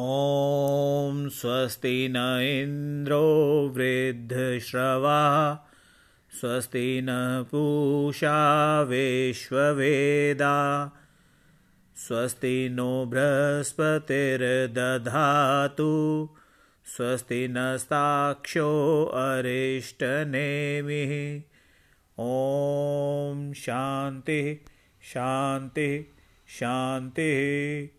ॐ स्वस्ति न इन्द्रो वृद्धश्रवा स्वस्ति न पूषा विश्ववेदा स्वस्ति नो बृहस्पतिर्दधातु स्वस्ति नस्ताक्षो अरिष्टनेमिः। ॐ शान्तिः शान्तिः शान्तिः।